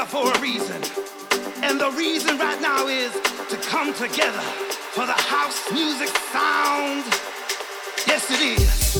together for a reason. And the reason right now is to come together for the house music sound. Yes, it is.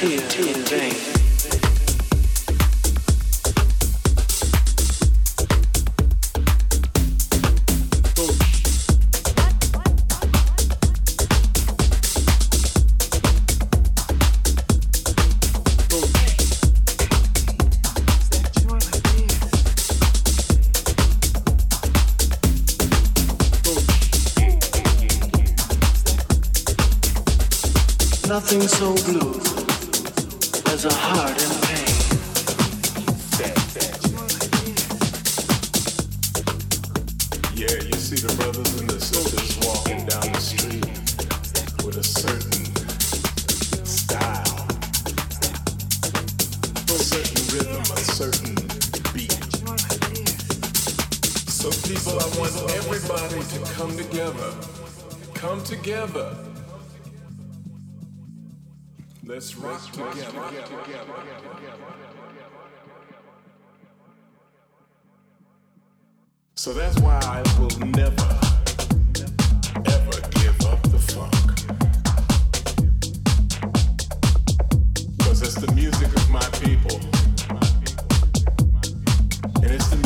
nothing So, I want everybody to come together. Come together. Let's rock together. So that's why I will never, ever give up the funk. Because it's the music of my people. And it's the